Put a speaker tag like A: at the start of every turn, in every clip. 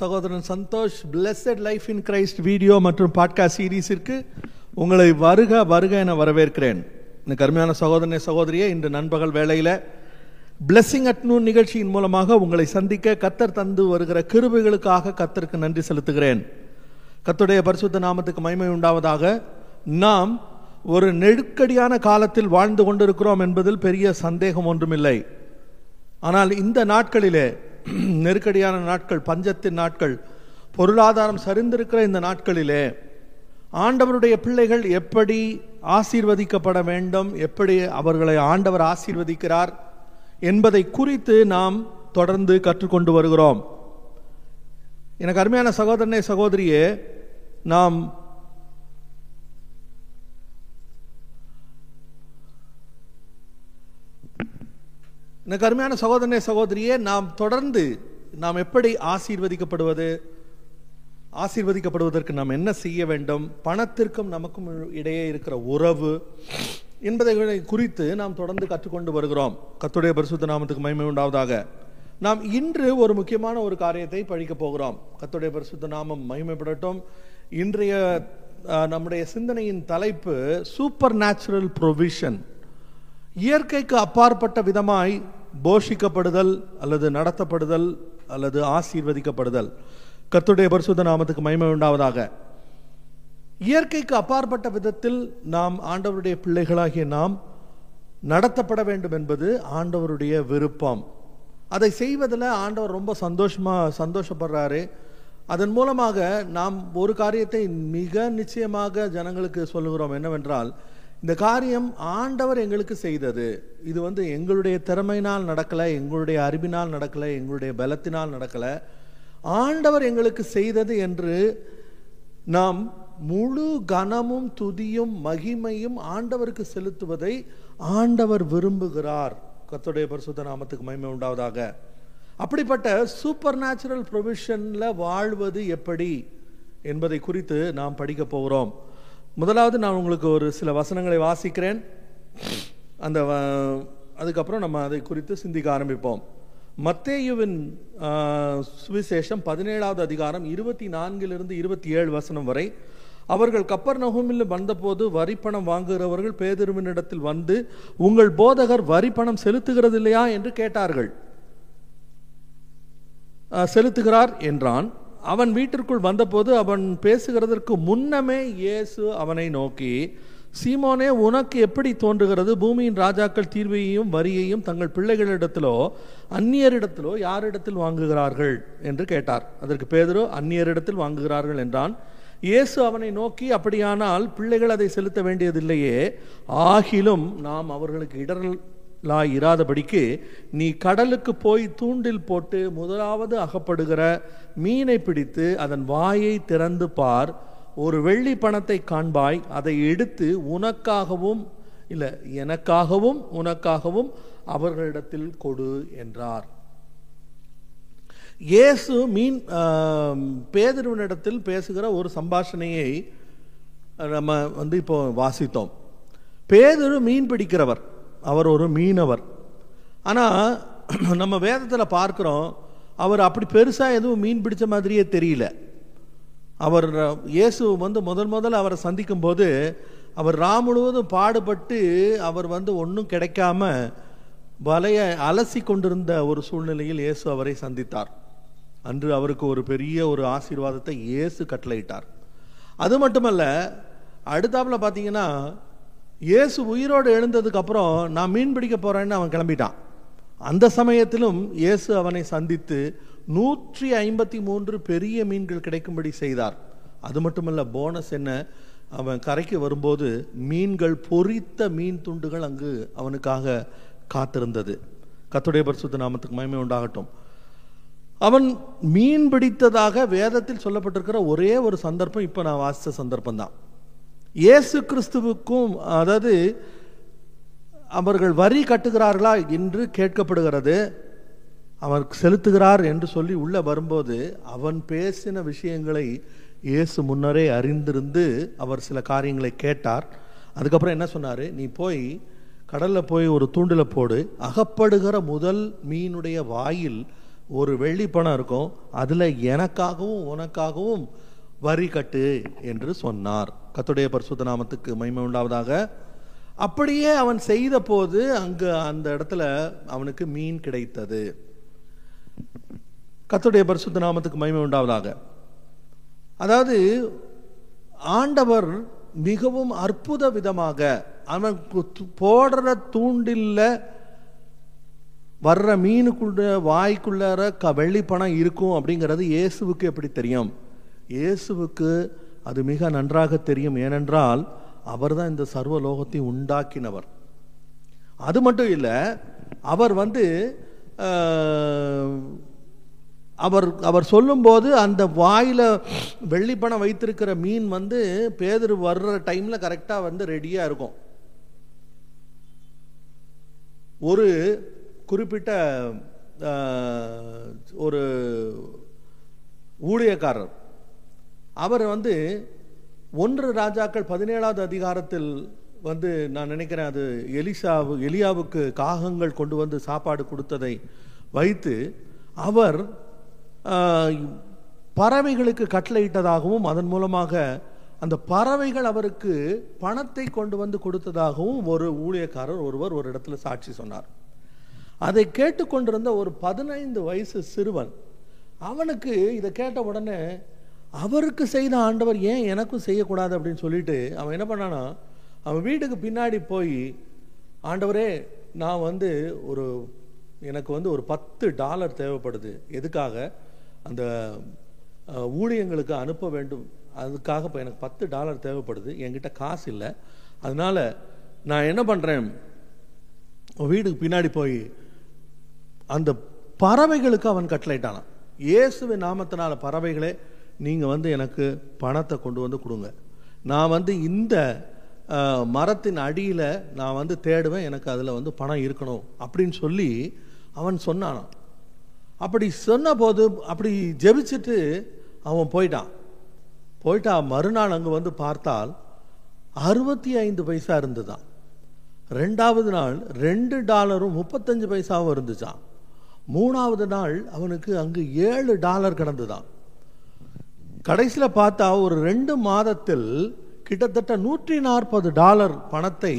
A: சகோதரன் Santhosh blessed life in Christ video மற்றும் podcast சீரீஸிற்கு உங்களை வருக வருக என வரவேற்கிறேன். இந்த கருமையான சகோதரனே சகோதரியே இன்று நண்பகல் வேளையில் பிளெஸ்ஸிங் அட் நூன் நிகழ்ச்சியின் மூலமாக உங்களை சந்திக்க கத்தர் தந்து வருகிற கிருபைகளுக்காக கத்தருக்கு நன்றி செலுத்துகிறேன். கத்துடைய பரிசுத்த நாமத்துக்கு மய்மை உண்டாவதாக நாம் ஒரு நெருக்கடியான காலத்தில் வாழ்ந்து கொண்டிருக்கிறோம் என்பதில் பெரிய சந்தேகம் ஒன்றுமில்லை. ஆனால் இந்த நாட்களிலே நெருக்கடியான நாட்கள் பஞ்சத்தின் நாட்கள் பொருளாதாரம் சரிந்திருக்கிற இந்த நாட்களிலே ஆண்டவருடைய பிள்ளைகள் எப்படி ஆசீர்வதிக்கப்பட வேண்டும் எப்படி அவர்களை ஆண்டவர் ஆசீர்வதிக்கிறார் என்பதை குறித்து நாம் தொடர்ந்து கற்றுக்கொண்டு வருகிறோம். எனக்கு அருமையான சகோதரனே சகோதரியே நாம் எனக்கு அருமையான சகோதரனே சகோதரியே நாம் தொடர்ந்து நாம் எப்படி ஆசீர்வதிக்கப்படுவது? ஆசீர்வதிக்கப்படுவதற்கு நாம் என்ன செய்ய வேண்டும்? பணத்திற்கும் நமக்கும் இடையே இருக்கிற உறவு என்பதை குறித்து நாம் தொடர்ந்து கற்றுக்கொண்டு வருகிறோம். கத்துடைய பரிசுத்த நாமத்துக்கு மகிமை உண்டாவதாக. நாம் இன்று ஒரு முக்கியமான ஒரு காரியத்தை படிக்க போகிறோம். கத்துடைய பரிசுத்த நாமம் மகிமைப்படட்டும். இன்றைய நம்முடைய சிந்தனையின் தலைப்பு சூப்பர் நேச்சுரல் ப்ரொவிஷன் இயற்கைக்கு அப்பாற்பட்ட விதமாய் போஷிக்கப்படுதல் அல்லது நடத்தப்படுதல் அல்லது ஆசீர்வதிக்கப்படுதல். கத்துடைய பரிசுத்த நாமத்துக்கு மகிமை உண்டாவதாக. இயற்கைக்கு அப்பாற்பட்ட விதத்தில் நாம் ஆண்டவருடைய பிள்ளைகளாகிய நாம் நடத்தப்பட வேண்டும் என்பது ஆண்டவருடைய விருப்பம். அதை செய்வதில் ஆண்டவர் ரொம்ப சந்தோஷமாக சந்தோஷப்படுறாரு. அதன் மூலமாக நாம் ஒரு காரியத்தை மிக நிச்சயமாக ஜனங்களுக்கு சொல்லுகிறோம் என்னவென்றால் இந்த காரியம் ஆண்டவர் எங்களுக்கு செய்தது. இது வந்து எங்களுடைய திறமையினால் நடக்கலை எங்களுடைய அறிவினால் நடக்கலை எங்களுடைய பலத்தினால் நடக்கலை. ஆண்டவர் எங்களுக்கு செய்தது என்று நாம் முழு கனமும் துதியும் மகிமையும் ஆண்டவருக்கு செலுத்துவதை ஆண்டவர் விரும்புகிறார். கத்துடைய பரிசுத்த நாமத்துக்கு மகிமை உண்டாவதாக. அப்படிப்பட்ட சூப்பர் நேச்சுரல் ப்ரொவிஷனில் வாழ்வது எப்படி என்பதை குறித்து நாம் படிக்க போகிறோம். முதலாவது நான் உங்களுக்கு ஒரு சில வசனங்களை வாசிக்கிறேன். அந்த அதுக்கப்புறம் நம்ம அதை குறித்து சிந்திக்க ஆரம்பிப்போம். மத்தேயுவின் சுவிசேஷம் பதினேழாவது அதிகாரம் இருபத்தி நான்கிலிருந்து இருபத்தி ஏழு வசனம் வரை அவர்கள் கப்பர் நகுமில் வந்தபோது வரிப்பணம் வாங்குகிறவர்கள் பேதிருவினிடத்தில் வந்து உங்கள் போதகர் வரிப்பணம் செலுத்துகிறது இல்லையா என்று கேட்டார்கள். செலுத்துகிறார் என்றான். அவன் வீட்டிற்குள் வந்தபோது அவன் பேசுகிறதற்கு முன்னமே இயேசு அவனை நோக்கி சீமோனே உனக்கு எப்படி தோன்றுகிறது? பூமியின் ராஜாக்கள் தீர்வையையும் வரியையும் தங்கள் பிள்ளைகளிடத்திலோ அந்நியரிடத்திலோ யாரிடத்தில் வாங்குகிறார்கள்? என்று கேட்டார். அதற்கு பேதரோ அந்நியரிடத்தில் வாங்குகிறார்கள் என்றான். இயேசு அவனை நோக்கி அப்படியானால் பிள்ளைகள் அதை செலுத்த வேண்டியதில்லையே. ஆகிலும் நாம் அவர்களுக்கு லா இராதபடிக்கு நீ கடலுக்கு போய் தூண்டில் போட்டு முதலாவது அகப்படுகிற மீனை பிடித்து அதன் வாயை திறந்து பார். ஒரு வெள்ளி பணத்தை காண்பாய். அதை எடுத்து உனக்காகவும் இல்லை எனக்காகவும் உனக்காகவும் அவர்களிடத்தில் கொடு என்றார். இயேசு மீன் பேதருவனிடத்தில் பேசுகிற ஒரு சம்பாஷணையை நம்ம வந்து இப்போ வாசித்தோம். பேதரு மீன் பிடிக்கிறவர். அவர் ஒரு மீனவர். ஆனால் நம்ம வேதத்தில் பார்க்குறோம் அவர் அப்படி பெருசாக எதுவும் மீன் பிடிச்ச மாதிரியே தெரியல. அவர் இயேசு வந்து முதல் முதல் அவரை சந்திக்கும் போது அவர் ரா முழுவதும் பாடுபட்டு அவர் வந்து ஒன்றும் கிடைக்காம வலையை அலசி கொண்டிருந்த ஒரு சூழ்நிலையில் இயேசு அவரை சந்தித்தார். அன்று அவருக்கு ஒரு பெரிய ஒரு ஆசீர்வாதத்தை இயேசு கட்டளையிட்டார். அது மட்டுமல்ல அடுத்தாப்புல பார்த்தீங்கன்னா இயேசு உயிரோடு எழுந்ததுக்கு அப்புறம் நான் மீன் பிடிக்க போறேன்னு அவன் கிளம்பிட்டான். அந்த சமயத்திலும் இயேசு அவனை சந்தித்து நூற்றி ஐம்பத்தி மூன்று பெரிய மீன்கள் கிடைக்கும்படி செய்தார். அது மட்டுமல்ல போனஸ் என்ன? அவன் கரைக்கு வரும்போது மீன்கள் பொறித்த மீன் துண்டுகள் அங்கு அவனுக்காக காத்திருந்தது. கத்துடைய பரிசுத்த நாமத்துக்கு மயமே உண்டாகட்டும். அவன் மீன் பிடித்ததாக வேதத்தில் சொல்லப்பட்டிருக்கிற ஒரே ஒரு சந்தர்ப்பம் இப்போ நான் வாசித்த சந்தர்ப்பம் தான் இயேசு கிறிஸ்துவுக்கும் அதாவது அவர்கள் வரி கட்டுகிறார்களா என்று கேட்கப்படுகிறது. அவர் செலுத்துகிறார் என்று சொல்லி உள்ளே வரும்போது அவன் பேசின விஷயங்களை இயேசு முன்னரே அறிந்திருந்து அவர் சில காரியங்களை கேட்டார். அதுக்கப்புறம் என்ன சொன்னார்? நீ போய் கடலில் போய் ஒரு தூண்டில் போடு. அகப்படுகிற முதல் மீனுடைய வாயில் ஒரு வெள்ளி பணம் இருக்கும். அதில் எனக்காகவும் உனக்காகவும் வரி கட்டு என்று சொன்னார். கத்துடைய பரிசுத்த நாமத்துக்கு மகிமை உண்டாவதாக. அப்படியே அவன் செய்த போது அங்கு அந்த இடத்துல அவனுக்கு மீன் கிடைத்தது. கத்துடைய பரிசுத்த நாமத்துக்கு மகிமை உண்டாவதாக. அதாவது ஆண்டவர் மிகவும் அற்புத விதமாக அவன் போடுற தூண்டில்ல வர்ற மீனுக்குள்ள வாய்க்குள்ளார க வெள்ளி பணம் இருக்கும் அப்படிங்கிறது இயேசுவுக்கு எப்படி தெரியும்? இயேசுவுக்கு அது மிக நன்றாக தெரியும். ஏனென்றால் அவர்தான் இந்த சர்வ லோகத்தை உண்டாக்கினவர். அது மட்டும் இல்லை அவர் வந்து அவர் அவர் சொல்லும்போது அந்த வாயில் வெள்ளிப்பணம் வைத்திருக்கிற மீன் வந்து பேதர் வர்ற டைமில் கரெக்டாக வந்து ரெடியாக இருக்கும். ஒரு குறிப்பிட்ட ஒரு ஊழியக்காரர். அவர் வந்து ஒன்று ராஜாக்கள் பதினேழாவது அதிகாரத்தில் வந்து நான் நினைக்கிறேன் அது எலிசாவு எலியாவுக்கு காகங்கள் கொண்டு வந்து சாப்பாடு கொடுத்ததை வைத்து அவர் பறவைகளுக்கு கட்டளையிட்டதாகவும் அதன் மூலமாக அந்த பறவைகள் அவருக்கு பணத்தை கொண்டு வந்து கொடுத்ததாகவும் ஒரு ஊழியக்காரர் ஒருவர் ஒரு இடத்துல சாட்சி சொன்னார். அதை கேட்டுக்கொண்டிருந்த ஒரு பதினைந்து வயசு சிறுவன் அவனுக்கு இதை கேட்ட உடனே அவருக்கு செய்த ஆண்டவர் ஏன் எனக்கும் செய்யக்கூடாது அப்படின்னு சொல்லிட்டு அவன் என்ன பண்ணானா அவன் வீட்டுக்கு பின்னாடி போய் ஆண்டவரே நான் வந்து ஒரு எனக்கு வந்து ஒரு பத்து டாலர் தேவைப்படுது. எதுக்காக? அந்த ஊழியங்களுக்கு அனுப்ப வேண்டும். அதுக்காக இப்போ எனக்கு பத்து டாலர் தேவைப்படுது. என்கிட்ட காசு இல்லை. அதனால் நான் என்ன பண்ணுறேன் வீட்டுக்கு பின்னாடி போய் அந்த பறவைகளுக்கு அவன் கட்டளையிட்டானான் இயேசுவின் நாமத்தினால பறவைகளே நீங்கள் வந்து எனக்கு பணத்தை கொண்டு வந்து கொடுங்க. நான் வந்து இந்த மரத்தின் அடியில் நான் வந்து தேடுவேன் எனக்கு அதில் வந்து பணம் இருக்கணும் அப்படின்னு சொல்லி அவன் சொன்னானான் அப்படி சொன்னபோது அப்படி ஜெபிச்சுட்டு அவன் போயிட்டான். போயிட்டா மறுநாள் அங்கே வந்து பார்த்தால் அறுபத்தி ஐந்து பைசா இருந்துதான் ரெண்டாவது நாள் ரெண்டு டாலரும் முப்பத்தஞ்சு பைசாவும் இருந்துச்சான் மூணாவது நாள் அவனுக்கு அங்கு ஏழு டாலர் கிடந்துதான் கடைசியில் பார்த்தா ஒரு ரெண்டு மாதத்தில் கிட்டத்தட்ட நூற்றி நாற்பது டாலர் பணத்தை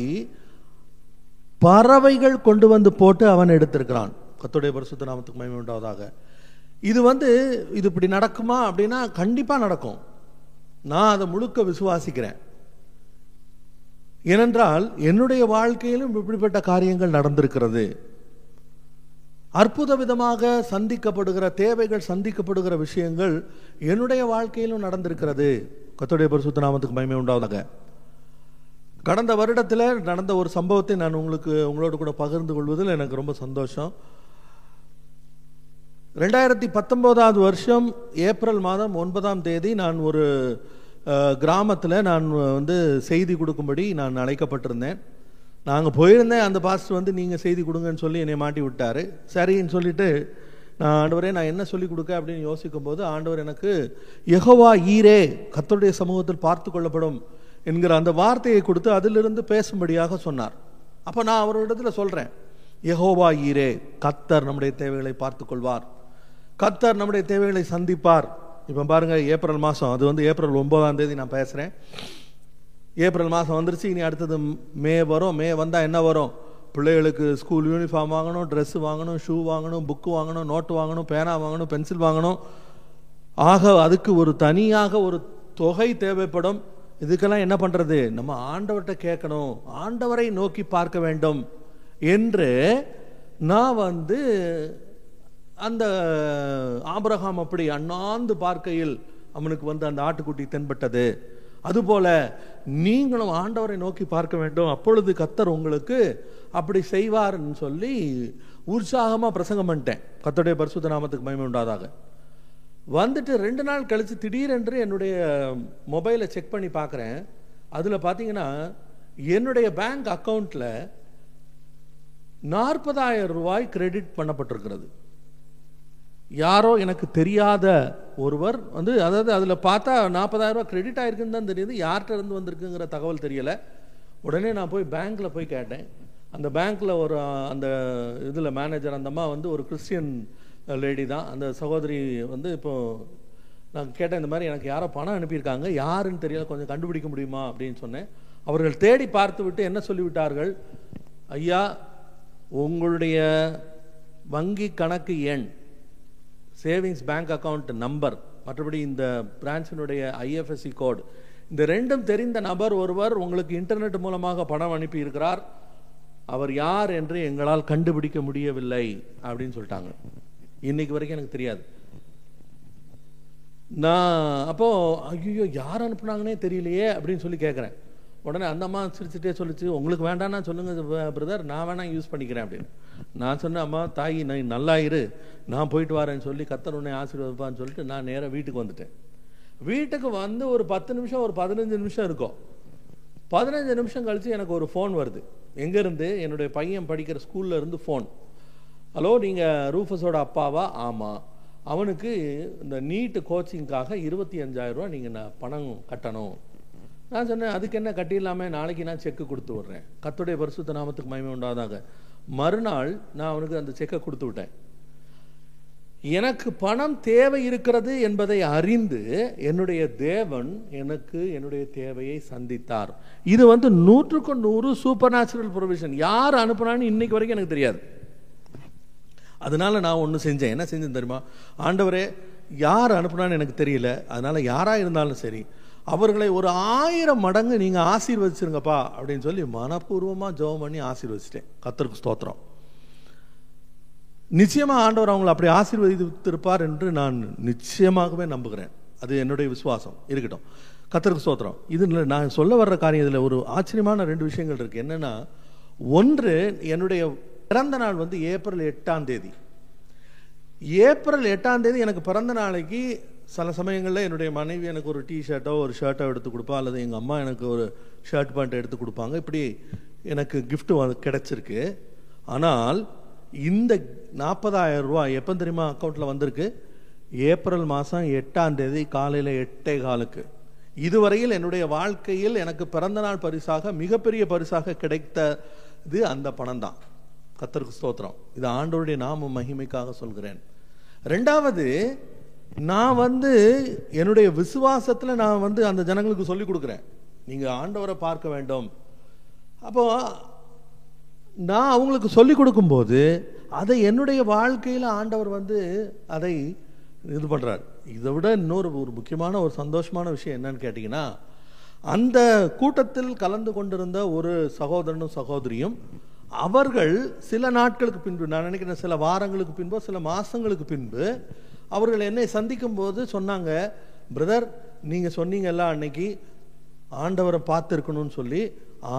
A: பறவைகள் கொண்டு வந்து போட்டு அவன் எடுத்திருக்கிறான். கத்துடைய பரிசுத்த நாமத்துக்கு மகிமை உண்டாவதாக. இது வந்து இது இப்படி நடக்குமா அப்படின்னா கண்டிப்பாக நடக்கும். நான் அதை முழுக்க விசுவாசிக்கிறேன். ஏனென்றால் என்னுடைய வாழ்க்கையிலும் இப்படிப்பட்ட காரியங்கள் நடந்திருக்கிறது. அற்புத விதமாக சந்திக்கப்படுகிற தேவைகள் சந்திக்கப்படுகிற விஷயங்கள் என்னுடைய வாழ்க்கையிலும் நடந்திருக்கிறது. கத்துடைய பரிசுத்த நாமத்துக்கு மயமே உண்டாவதாக. கடந்த வருடத்தில் நடந்த ஒரு சம்பவத்தை நான் உங்களுக்கு உங்களோட கூட பகிர்ந்து கொள்வதில் எனக்கு ரொம்ப சந்தோஷம். ரெண்டாயிரத்தி பத்தொம்போதாவது வருஷம் ஏப்ரல் மாதம் ஒன்பதாம் தேதி நான் ஒரு கிராமத்தில் நான் வந்து செய்தி கொடுக்கும்படி நான் அழைக்கப்பட்டிருந்தேன். நாங்கள் போயிருந்தேன் அந்த பாஸ்டர் வந்து நீங்கள் செய்தி கொடுங்கன்னு சொல்லி என்னை மாட்டி விட்டார். சரின்னு சொல்லிட்டு நான் ஆண்டவரே நான் என்ன சொல்லி கொடுக்க அப்படின்னு யோசிக்கும் போது ஆண்டவர் எனக்கு எகவா ஈரே கத்தருடைய சமூகத்தில் பார்த்து கொள்ளப்படும் என்கிற அந்த வார்த்தையை கொடுத்து அதிலிருந்து பேசும்படியாக சொன்னார். அப்போ நான் அவரோடத்தில் சொல்கிறேன் எகோவா ஈரே கத்தர் நம்முடைய தேவைகளை பார்த்து கொள்வார். கத்தர் நம்முடைய தேவைகளை சந்திப்பார். இப்போ பாருங்க ஏப்ரல் மாதம் அது வந்து ஏப்ரல் ஒன்பதாம் தேதி நான் பேசுகிறேன் ஏப்ரல் மாதம் வந்துருச்சு இனி அடுத்தது மே வரும். மே வந்தால் என்ன வரும்? பிள்ளைகளுக்கு ஸ்கூல் யூனிஃபார்ம் வாங்கணும் ட்ரெஸ் வாங்கணும் ஷூ வாங்கணும் புக்கு வாங்கணும் நோட்டு வாங்கணும் பேனா வாங்கணும் பென்சில் வாங்கணும். ஆக அதுக்கு ஒரு தனியாக ஒரு தொகை தேவைப்படும். இதுக்கெல்லாம் என்ன பண்ணுறது நம்ம ஆண்டவர்கிட்ட கேட்கணும். ஆண்டவரை நோக்கி பார்க்க வேண்டும் என்று நான் வந்து அந்த ஆபரகாம் அப்படி அண்ணாந்து பார்க்கையில் அவனுக்கு வந்து அந்த ஆட்டுக்குட்டி தென்பட்டது. அதுபோல நீங்களும் ஆண்டவரை நோக்கி பார்க்க வேண்டும். அப்பொழுது கத்தர் உங்களுக்கு அப்படி செய்வார்னு சொல்லி உற்சாகமாக பிரசங்கம் பண்ணிட்டேன். கத்தருடைய பரிசுத்த நாமத்துக்கு மகிமை உண்டாதாக. வந்துட்டு ரெண்டு நாள் கழித்து திடீரென்று என்னுடைய மொபைலை செக் பண்ணி பார்க்குறேன். அதில் பார்த்தீங்கன்னா என்னுடைய பேங்க் அக்கௌண்ட்டில் நாற்பதாயிரம் ரூபாய் கிரெடிட் பண்ணப்பட்டிருக்கிறது. யாரோ எனக்கு தெரியாத ஒருவர் வந்து அதாவது அதில் பார்த்தா நாற்பதாயிரரூபா கிரெடிட் ஆகிருக்குன்னு தான் தெரியுது. யார்கிட்ட இருந்து வந்திருக்குங்கிற தகவல் தெரியலை. உடனே நான் போய் பேங்க்கில் போய் கேட்டேன். அந்த பேங்க்கில் ஒரு அந்த இதில் மேனேஜர் அந்த அம்மா வந்து ஒரு கிறிஸ்டியன் லேடி தான். அந்த சகோதரி வந்து இப்போ நான் கேட்டேன் இந்த மாதிரி எனக்கு யாரோ பணம் அனுப்பியிருக்காங்க. யாருன்னு தெரியல. கொஞ்சம் கண்டுபிடிக்க முடியுமா? அப்படின்னு சொன்னேன். அவர்கள் தேடி பார்த்து விட்டு என்ன சொல்லிவிட்டார்கள்? ஐயா உங்களுடைய வங்கி கணக்கு எண் சேவிங்ஸ் பேங்க் அக்கவுண்ட் நம்பர் மற்றபடி இந்த பிரான்ச்சினுடைய ஐஎஃப்எஸ்சி கோட் இந்த ரெண்டும் தெரிந்த நபர் ஒருவர் உங்களுக்கு இன்டர்நெட் மூலமாக பணம் அனுப்பி இருக்கிறார் அவர் யார் என்று எங்களால் கண்டுபிடிக்க முடியவில்லை அப்படின்னு சொல்லிட்டாங்க. இன்னைக்கு வரைக்கும் எனக்கு தெரியாது. நான் அப்போ ஐயோ யார் அனுப்புனாங்கன்னே தெரியலையே அப்படின்னு சொல்லி கேட்குறேன் உடனே அந்த அம்மா சிரிச்சுட்டே சொல்லிச்சு உங்களுக்கு வேண்டாம்னா சொல்லுங்க பிரதர் நான் வேணாம் யூஸ் பண்ணிக்கிறேன் அப்படின்னு. நான் சொன்னேன் அம்மா தாய் நீ நல்லா இரு நான் போயிட்டு வரேன்னு சொல்லி கத்தர் உன்னை ஆசீர்வதிப்பான்னு சொல்லிட்டு நான் நேராக வீட்டுக்கு வந்துட்டேன். வீட்டுக்கு வந்து ஒரு பத்து நிமிஷம் ஒரு பதினஞ்சு நிமிஷம் இருக்கும். பதினஞ்சு நிமிஷம் கழித்து எனக்கு ஒரு ஃபோன் வருது. எங்கேருந்து? என்னுடைய பையன் படிக்கிற ஸ்கூல்ல இருந்து ஃபோன் ஹலோ நீங்கள் ரூஃபஸோட அப்பாவா? ஆமாம் அவனுக்கு இந்த நீட்டு கோச்சிங்காக இருபத்தி அஞ்சாயிரம் ரூபா நீங்கள் நான் பணம் கட்டணும். நான் சொன்னேன் அதுக்கு என்ன கட்டிடலாமே நாளைக்கு நான் செக்கு கொடுத்து விட்றேன். கத்துடைய பரிசுத்த நாமத்துக்கு மயமே உண்டாதாக. மறுநாள் நான் அவனுக்கு அந்த செக்கை கொடுத்து விட்டேன். எனக்கு பணம் தேவை இருக்கிறது என்பதை அறிந்து என்னுடைய தேவன் எனக்கு என்னுடைய தேவையை சந்தித்தார். இது வந்து நூற்றுக்கு நூறு சூப்பர் நேச்சுரல் ப்ரொவிஷன் யார் அனுப்புனான்னு இன்னைக்கு வரைக்கும் எனக்கு தெரியாது. அதனால நான் ஒன்று செஞ்சேன். என்ன செஞ்சேன் தெரியுமா? ஆண்டவரே யார் அனுப்புனான்னு எனக்கு தெரியல. அதனால யாராக இருந்தாலும் சரி அவர்களை ஒரு ஆயிரம் மடங்கு நீங்கள் ஆசீர்வதிச்சிருங்கப்பா அப்படின்னு சொல்லி மனப்பூர்வமாக ஜெபம் பண்ணி ஆசீர்வதிச்சிட்டேன். கத்தருக்கு ஸ்தோத்திரம். நிச்சயமாக ஆண்டவர் அவங்களை அப்படி ஆசீர்வதித்திருப்பார் என்று நான் நிச்சயமாகவே நம்புகிறேன். அது என்னுடைய விசுவாசம். இருக்கட்டும். கத்தருக்கு ஸ்தோத்திரம். இது நான் சொல்ல வர்ற காரியம் இதில் ஒரு ஆச்சரியமான ரெண்டு விஷயங்கள் இருக்குது என்னென்னா ஒன்று என்னுடைய பிறந்த நாள் வந்து ஏப்ரல் எட்டாம் தேதி. ஏப்ரல் எட்டாம் தேதி எனக்கு பிறந்த நாளைக்கு சில சமயங்களில் என்னுடைய மனைவி எனக்கு ஒரு டிஷர்ட்டோ ஒரு ஷர்ட்டோ எடுத்து கொடுப்பா அல்லது எங்கள் அம்மா எனக்கு ஒரு ஷர்ட் பேண்ட் எடுத்து கொடுப்பாங்க. இப்படி எனக்கு கிஃப்ட் வந்து கிடைச்சிருக்கு. ஆனால் இந்த நாற்பதாயிரம் ரூபாய் எப்போ தெரியுமா அக்கௌண்ட்டில் வந்திருக்கு? ஏப்ரல் மாதம் எட்டாம் தேதி காலையில் எட்டே காலுக்கு. இதுவரையில் என்னுடைய வாழ்க்கையில் எனக்கு பிறந்தநாள் பரிசாக மிகப்பெரிய பரிசாக கிடைத்தது அந்த பணம் தான். கத்தருக்கு ஸ்தோத்திரம். இது ஆண்டோருடைய நாம மகிமைக்காக சொல்கிறேன். ரெண்டாவது நான் வந்து என்னுடைய விசுவாசத்தில் நான் வந்து அந்த ஜனங்களுக்கு சொல்லிக் கொடுக்குறேன். நீங்கள் ஆண்டவரை பார்க்க வேண்டும். அப்போ நான் அவங்களுக்கு சொல்லிக் கொடுக்கும்போது அதை என்னுடைய வாழ்க்கையில் ஆண்டவர் வந்து அதை இது பண்ணுறார் இதை விட இன்னொரு ஒரு முக்கியமான ஒரு சந்தோஷமான விஷயம் என்னன்னு கேட்டிங்கன்னா அந்த கூட்டத்தில் கலந்து கொண்டிருந்த ஒரு சகோதரனும் சகோதரியும் அவர்கள் சில நாட்களுக்கு பின்பு நான் நினைக்கிறேன் சில வாரங்களுக்கு பின்போ சில மாதங்களுக்கு பின்பு அவர்கள் என்னை சந்திக்கும் போது சொன்னாங்க பிரதர் நீங்கள் சொன்னீங்கல்ல அன்னைக்கு ஆண்டவரை பார்த்துருக்கணும்னு சொல்லி.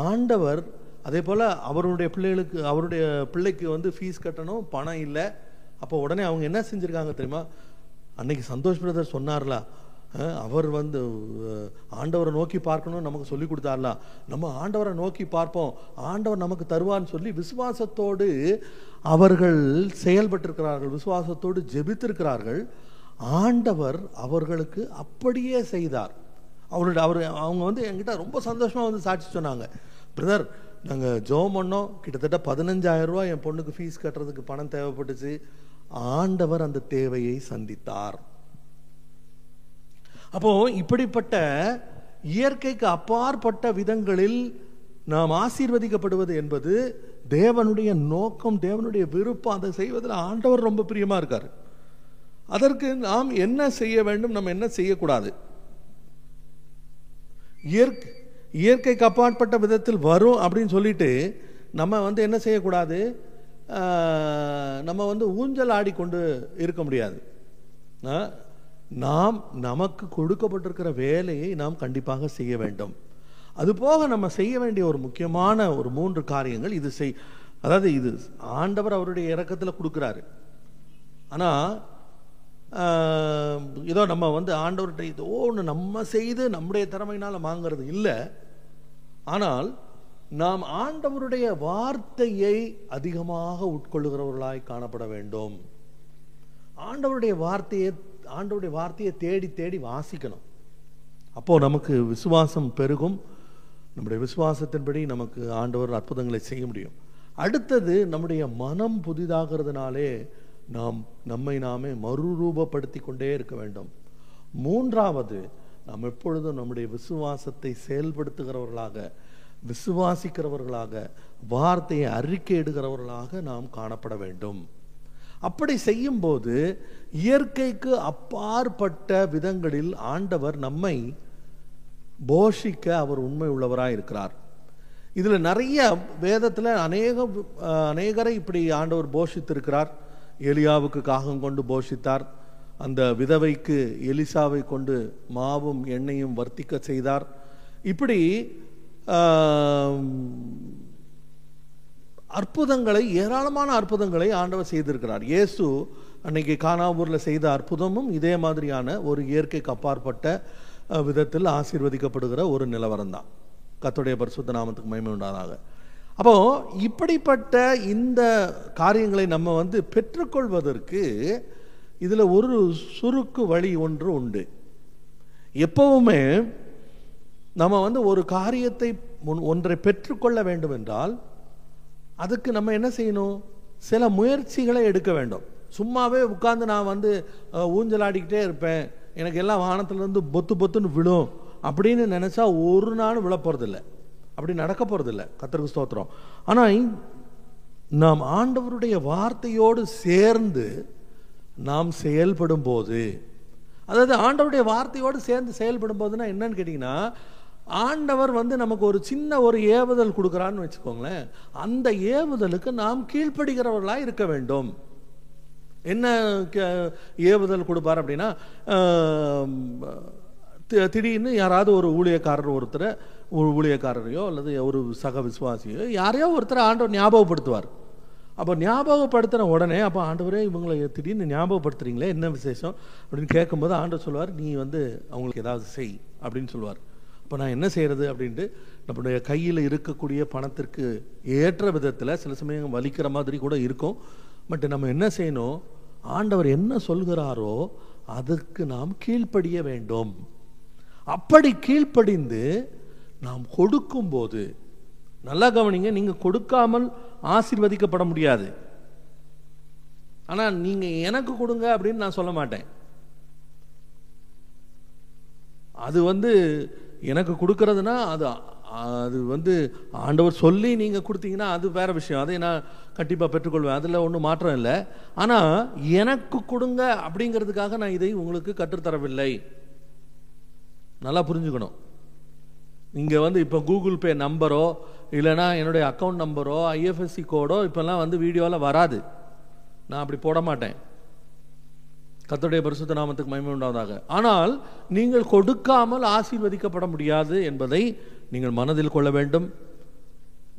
A: ஆண்டவர் அதே போல் அவருடைய பிள்ளைகளுக்கு அவருடைய பிள்ளைக்கு வந்து ஃபீஸ் கட்டணும் பணம் இல்லை. அப்போ உடனே அவங்க என்ன செஞ்சுருக்காங்க தெரியுமா? அன்னைக்கு சந்தோஷ் பிரதர் சொன்னார்ல அவர் வந்து ஆண்டவரை நோக்கி பார்க்கணும் நமக்கு சொல்லி கொடுத்தார்ல. நம்ம ஆண்டவரை நோக்கி பார்ப்போம். ஆண்டவர் நமக்கு தருவான்னு சொல்லி விசுவாசத்தோடு அவர்கள் செயல்பட்டிருக்கிறார்கள் விசுவாசத்தோடு ஜெபித்திருக்கிறார்கள். ஆண்டவர் அவர்களுக்கு அப்படியே செய்தார். அவருடைய அவர் அவங்க வந்து என்கிட்ட ரொம்ப சந்தோஷமாக வந்து சாட்சி சொன்னாங்க. பிரதர் நாங்கள் ஜோம் பண்ணோம். கிட்டத்தட்ட பதினஞ்சாயிரம் ரூபா என் பொண்ணுக்கு ஃபீஸ் கட்டுறதுக்கு பணம் தேவைப்பட்டுச்சு. ஆண்டவர் அந்த தேவையை சந்தித்தார். அப்போ இப்படிப்பட்ட இயற்கைக்கு அப்பாற்பட்ட விதங்களில் நாம் ஆசீர்வதிக்கப்படுவது என்பது தேவனுடைய நோக்கம் தேவனுடைய விருப்பம். அதை செய்வதில் ஆண்டவர் ரொம்ப பிரியமாக இருக்கார். அதற்கு நாம் என்ன செய்ய வேண்டும்? நம்ம என்ன செய்யக்கூடாது? இயற்கை இயற்கைக்கு அப்பாற்பட்ட விதத்தில் வரும் அப்படின்னு சொல்லிட்டு நம்ம வந்து என்ன செய்யக்கூடாது? நம்ம வந்து ஊஞ்சல் ஆடிக்கொண்டு இருக்க முடியாது. நாம் நமக்கு கொடுக்கப்பட்டிருக்கிற வேலையை நாம் கண்டிப்பாக செய்ய வேண்டும். அதுபோக நம்ம செய்ய வேண்டிய ஒரு முக்கியமான ஒரு மூன்று காரியங்கள் இது செய் அதாவது இது ஆண்டவர் அவருடைய இறக்கத்தில் கொடுக்குறாரு. ஆனால் ஏதோ நம்ம வந்து ஆண்டவர்கிட்ட ஏதோ ஒன்று நம்ம செய்து நம்முடைய திறமையினால் வாங்கிறது இல்லை. ஆனால் நாம் ஆண்டவருடைய வார்த்தையை அதிகமாக உட்கொள்ளுகிறவர்களாய் காணப்பட வேண்டும். ஆண்டவருடைய வார்த்தையை ஆண்டவருடைய வார்த்தையை தேடி தேடி வாசிக்கணும். அப்போது நமக்கு விசுவாசம் பெருகும். நம்முடைய விசுவாசத்தின்படி நமக்கு ஆண்டவர் அற்புதங்களை செய்ய முடியும். அடுத்தது நம்முடைய மனம் புதிதாகிறதுனாலே நாம் நம்மை நாமே மறுரூபப்படுத்தி கொண்டே இருக்க வேண்டும். மூன்றாவது நாம் எப்பொழுதும் நம்முடைய விசுவாசத்தை செயல்படுத்துகிறவர்களாக விசுவாசிக்கிறவர்களாக வார்த்தையை அறிக்கையிடுகிறவர்களாக நாம் காணப்பட வேண்டும். அப்படி செய்யும்போது இயற்கைக்கு அப்பாற்பட்ட விதங்களில் ஆண்டவர் நம்மை போஷிக்க அவர் உண்மை உள்ளவராக இருக்கிறார். இதில் நிறைய வேதத்தில் அநேக அநேகரை இப்படி ஆண்டவர் போஷித்திருக்கிறார். எலியாவுக்கு காகம் கொண்டு போஷித்தார். அந்த விதவைக்கு எலிசாவை கொண்டு மாவும் எண்ணெயும் வர்த்திக்க செய்தார். இப்படி அற்புதங்களை ஏராளமான அற்புதங்களை ஆண்டவர் செய்திருக்கிறார். இயேசு அன்னைக்கு கானாவூரில் செய்த அற்புதமும் இதே மாதிரியான ஒரு இயற்கைக்கு அப்பாற்பட்ட விதத்தில் ஆசீர்வதிக்கப்படுகிற ஒரு நிலவரம் தான். கத்துடைய பரிசுத்த நாமத்துக்கு மகிமை உண்டாதாக அப்போ இப்படிப்பட்ட இந்த காரியங்களை நம்ம வந்து பெற்றுக்கொள்வதற்கு இதில் ஒரு சுருக்கு வழி ஒன்று உண்டு. எப்பவுமே நம்ம வந்து ஒரு காரியத்தை ஒன்றை பெற்றுக்கொள்ள வேண்டும் என்றால் அதுக்கு நம்ம என்ன செய்யணும்? சில முயற்சிகளை எடுக்க வேண்டும். சும்மாவே உட்காந்து நான் வந்து ஊஞ்சல் ஊஞ்சலாடிக்கிட்டே இருப்பேன். எனக்கு எல்லாம் வானத்துலேருந்து பொத்து பொத்துன்னு விழும் அப்படின்னு நினச்சா ஒரு நாளும் விழ போகிறதில்ல அப்படி நடக்க போகிறதில்ல கத்தருக்கு ஸ்தோத்திரம். ஆனால் நாம் ஆண்டவருடைய வார்த்தையோடு சேர்ந்து நாம் செயல்படும் போது அதாவது ஆண்டவருடைய வார்த்தையோடு சேர்ந்து செயல்படும் போதுன்னா என்னன்னு கேட்டிங்கன்னா ஆண்டவர் வந்து நமக்கு ஒரு சின்ன ஒரு ஏவுதல் கொடுக்குறான்னு வச்சுக்கோங்களேன். அந்த ஏவுதலுக்கு நாம் கீழ்ப்படுகிறவர்களாக இருக்க வேண்டும். என்ன ஏவுதல் கொடுப்பார் அப்படின்னா தி- திடீர்னு யாராவது ஒரு ஊழியக்காரர் ஒருத்தரை ஒரு ஊழியக்காரரையோ அல்லது ஒரு சக விசுவாசியோ யாரையோ ஒருத்தரை ஆண்டவர் ஞாபகப்படுத்துவார். அப்போ ஞாபகப்படுத்தின உடனே அப்போ ஆண்டவரே இவங்களை திடீர்னு ஞாபகப்படுத்துறீங்களே என்ன விசேஷம்? அப்படின்னு கேட்கும்போது ஆண்டவர் சொல்லுவார் நீ வந்து அவங்களுக்கு ஏதாவது செய் அப்படின்னு சொல்லுவார். அப்போ நான் என்ன செய்கிறது அப்படின்ட்டு நம்முடைய கையில் இருக்கக்கூடிய பணத்திற்கு ஏற்ற விதத்தில் சில சமயம் வலிக்கிற மாதிரி கூட இருக்கும். பட் நம்ம என்ன செய்யணும்? ஆண்டவர் என்ன சொல்கிறாரோ அதுக்கு நாம் கீழ்ப்படிய வேண்டும். அப்படி கீழ்ப்படிந்து நாம் கொடுக்கும்போது நல்லா கவனிங்க நீங்கள் கொடுக்காமல் ஆசிர்வதிக்கப்பட முடியாது. ஆனால் நீங்கள் எனக்கு கொடுங்க அப்படின்னு நான் சொல்ல மாட்டேன். அது வந்து எனக்கு கொடுக்கறதுனா அது அது வந்து ஆண்டவர் சொல்லி நீங்கள் கொடுத்தீங்கன்னா அது வேறு விஷயம். அதை நான் கண்டிப்பாக பெற்றுக்கொள்வேன். அதில் ஒன்றும் மாற்றம் இல்லை. ஆனால் எனக்கு கொடுங்க அப்படிங்கிறதுக்காக நான் இதை உங்களுக்கு கற்றுத்தரவில்லை. நல்லா புரிஞ்சுக்கணும். இங்கே வந்து இப்போ கூகுள் பே நம்பரோ இல்லைனா என்னுடைய அக்கௌண்ட் நம்பரோ ஐஎஃப்எஸ்சி கோடோ இப்போல்லாம் வந்து வீடியோவில் வராது. நான் அப்படி போட மாட்டேன். கர்த்தருடைய பரிசுத்த நாமத்துக்கு மகிமை உண்டாவதாக. ஆனால் நீங்கள் கொடுக்காமல் ஆசீர்வதிக்கப்பட முடியாது என்பதை நீங்கள் மனதில் கொள்ள வேண்டும்.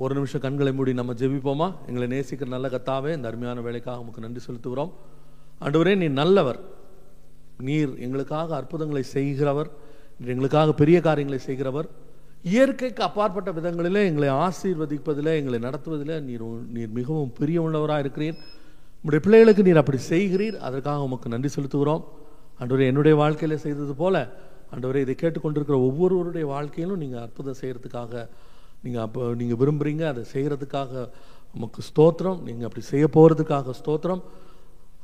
A: ஒரு நிமிஷம் கண்களை மூடி நம்ம ஜெபிப்போமா? எங்களை நேசிக்கிற நல்ல கத்தாவே இந்த அருமையான வேலைக்காக உமக்கு நன்றி செலுத்துகிறோம். ஆண்டவரே நீ நல்லவர். நீர் எங்களுக்காக அற்புதங்களை செய்கிறவர். எங்களுக்காக பெரிய காரியங்களை செய்கிறவர். இயற்கைக்கு அப்பாற்பட்ட விதங்களிலே எங்களை ஆசீர்வதிப்பதில் எங்களை நடத்துவதில் நீர் நீர் மிகவும் பிரியமுள்ளவராக இருக்கிறீர் உங்களுடைய பிள்ளைகளுக்கு நீர் அப்படி செய்கிறீர். அதற்காக உமக்கு நன்றி செலுத்துகிறோம். ஆண்டவரே என்னுடைய வாழ்க்கையில் செய்தது போல ஆண்டவரே இதை கேட்டுக்கொண்டிருக்கிற ஒவ்வொருவருடைய வாழ்க்கையிலும் நீங்கள் அற்புதம் செய்கிறதுக்காக நீங்கள் அப்போ நீங்கள் விரும்புகிறீங்க அதை செய்கிறதுக்காக உமக்கு ஸ்தோத்திரம். நீங்கள் அப்படி செய்ய போகிறதுக்காக ஸ்தோத்திரம்.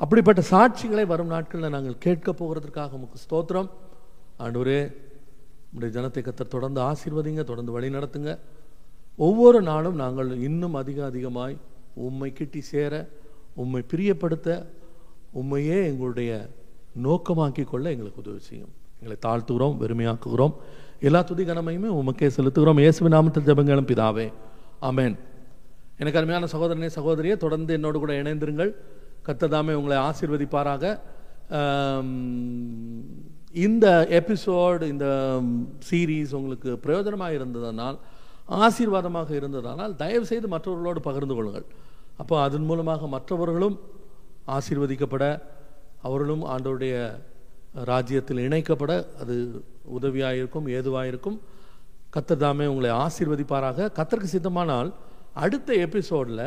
A: அப்படிப்பட்ட சாட்சிகளை வரும் நாட்களில் நாங்கள் கேட்க போகிறதுக்காக உமக்கு ஸ்தோத்திரம். ஆண்டவரே உடைய ஜனத்தை கத்தர் தொடர்ந்து ஆசீர்வதிங்க தொடர்ந்து வழி நடத்துங்க. ஒவ்வொரு நாளும் நாங்கள் இன்னும் அதிக அதிகமாய் உம்மை கிட்டி சேர உம்மை பிரியப்படுத்த உண்மையே எங்களுடைய நோக்கமாக்கி கொள்ள எங்களுக்கு உதவி செய்யும். எங்களை தாழ்த்துகிறோம் வெறுமையாக்குகிறோம். எல்லா துதி கனமையுமே உமக்கே செலுத்துகிறோம். இயேசுவின் நாமத்தில் ஜபங்களும் பிதாவே. ஆமென். எனக்கு அருமையான சகோதரனே சகோதரியே தொடர்ந்து என்னோடு கூட இணைந்திருங்கள். கத்ததாமே உங்களை ஆசிர்வதிப்பாராக. இந்த எபிசோடு இந்த சீரீஸ் உங்களுக்கு பிரயோஜனமாக இருந்ததனால் ஆசீர்வாதமாக இருந்ததனால் தயவு செய்து மற்றவர்களோடு பகிர்ந்து கொள்ளுங்கள். அப்போ அதன் மூலமாக மற்றவர்களும் ஆசீர்வதிக்கப்பட அவர்களும் ஆண்டவருடைய ராஜ்யத்தில் இணைக்கப்பட அது உதவியாக இருக்கும் ஏதுவாக இருக்கும் கத்தர் தாமே உங்களை ஆசீர்வதிப்பாராக. கத்தருக்கு சித்தமானால் அடுத்த எபிசோடில்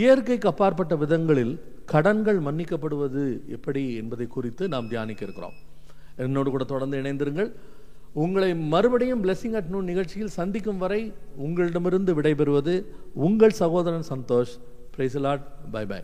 A: இயற்கைக்கு அப்பாற்பட்ட விதங்களில் கடன்கள் மன்னிக்கப்படுவது எப்படி என்பதை குறித்து நாம் தியானிக்க இருக்கிறோம். என்னோடு கூட தொடர்ந்து இணைந்திருங்கள். உங்களை மறுபடியும் பிளெஸிங் அட் நூன் நிகழ்ச்சியில் சந்திக்கும் வரை உங்களிடமிருந்து விடைபெறுவது உங்கள் சகோதரன் சந்தோஷ். பிரைசலாட் by by